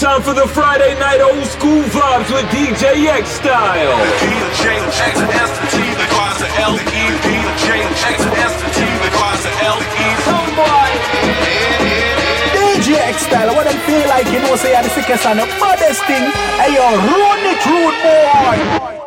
Time for the Friday night old school vibes with DJ X style. DJ X S T the class of L E DJ X S T the class of L E. DJ X style, what I feel like, you know, say, I'm the sickest and the baddest thing. Hey, yo, run it, rude boy.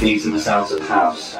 These in the sounds of the house.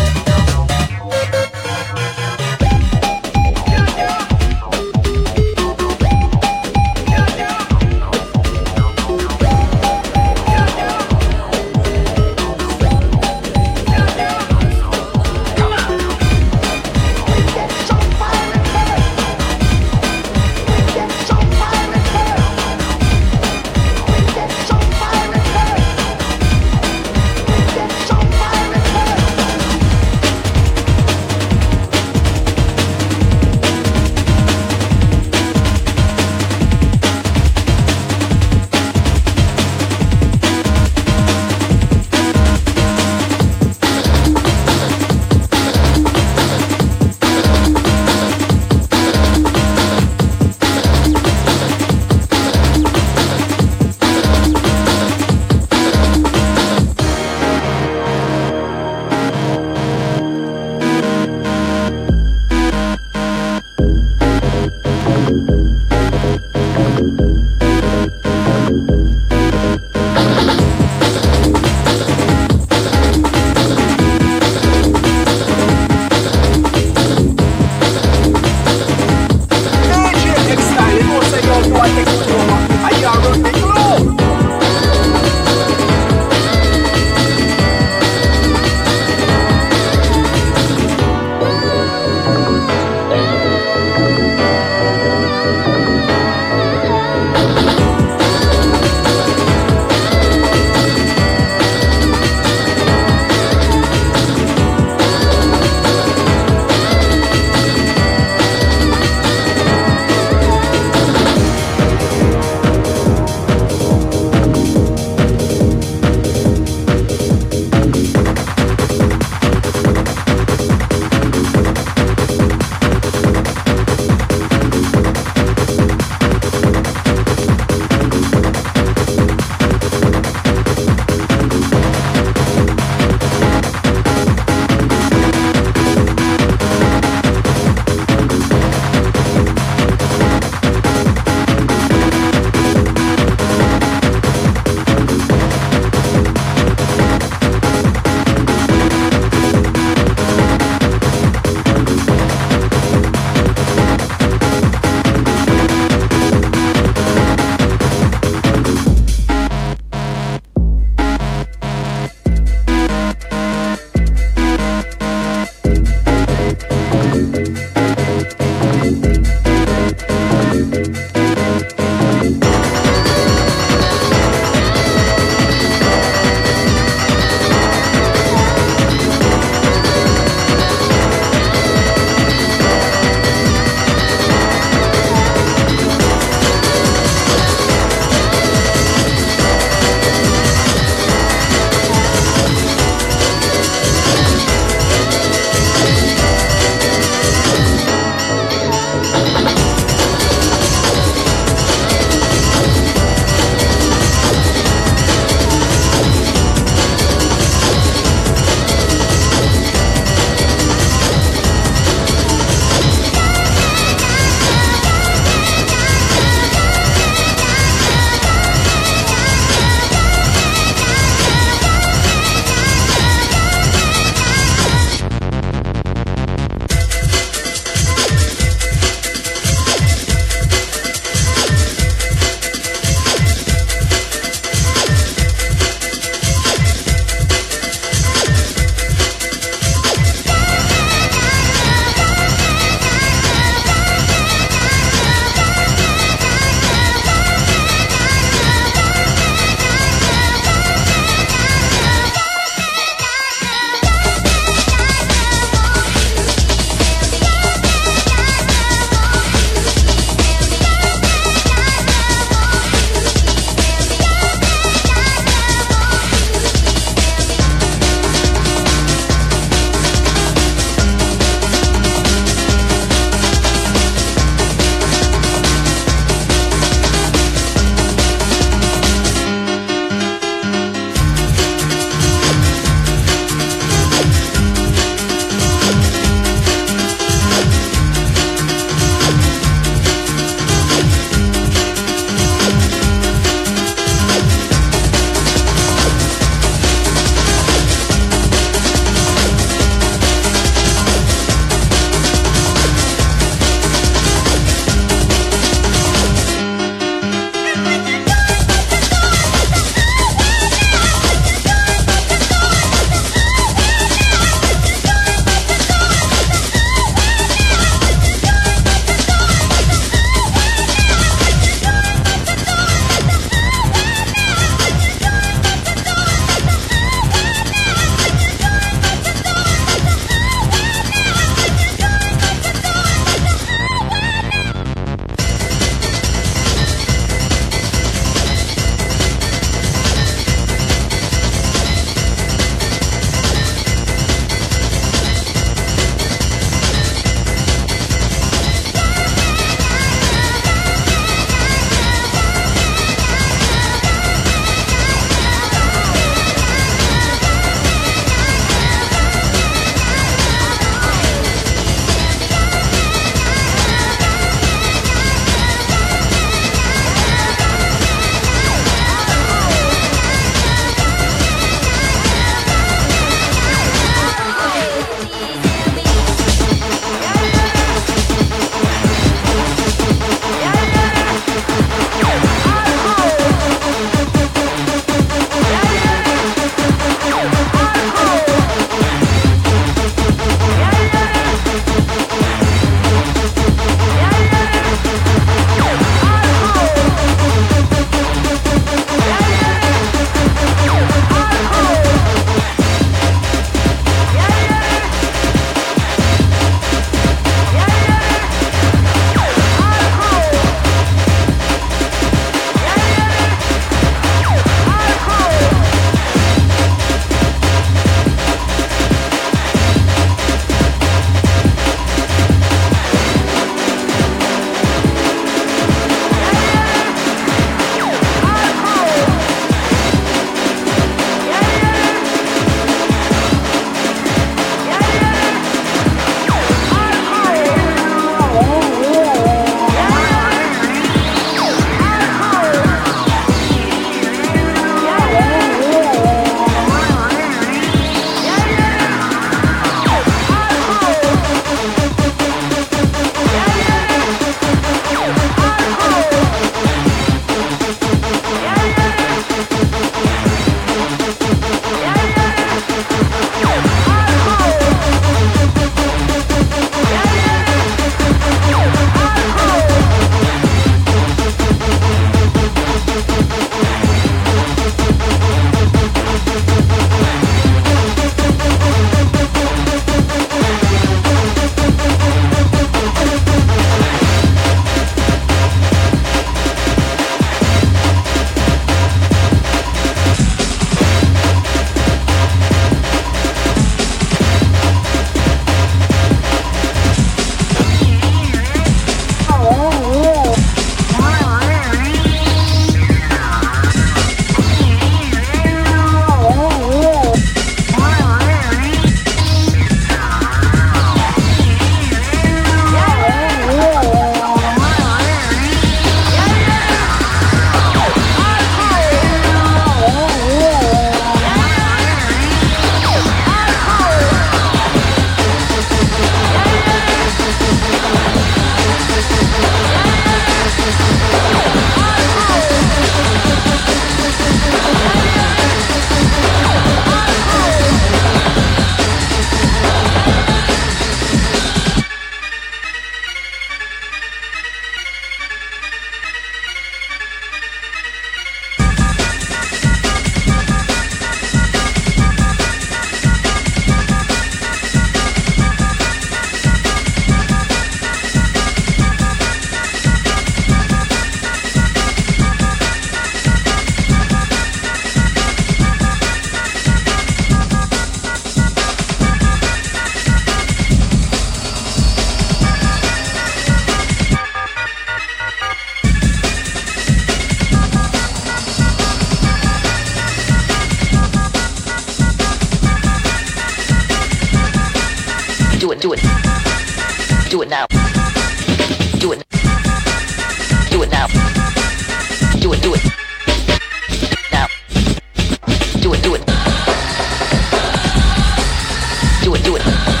Do it, do it.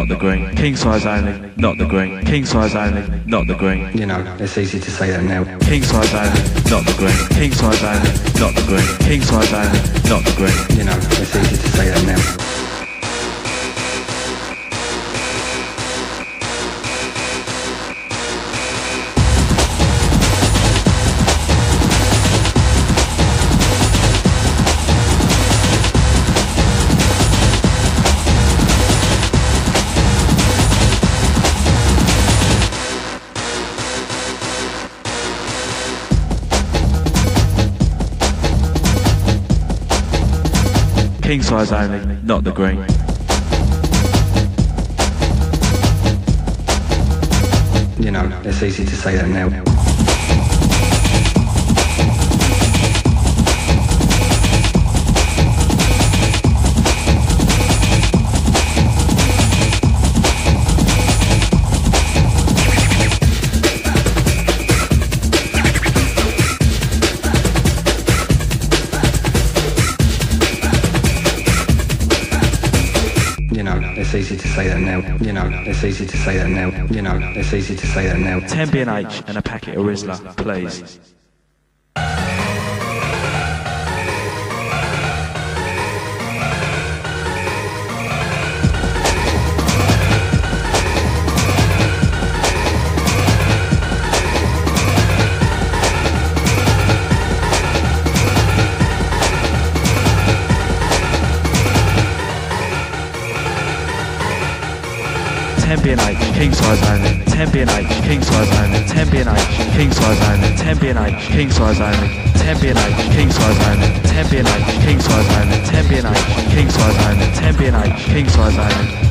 Not the green. King size only, not the green. King size only, not the green. You know, it's easy to say that now. King size only, not the green. King size only, not the green. King size only, not the green. You know, it's easy to say that now. King size only, not the green. You know, it's easy to say that now. Know, it's easy to say that now. You know, it's easy to say that now. You know, it's easy to say that now. 10 B&H and a packet of Rizla, please. 10 being like king size only, 10 being like king size only, 10 being like king size only, 10 being like king size only, 10 being like king size only, 10 being like king size only, 10 being like king size only, 10 being like king size only.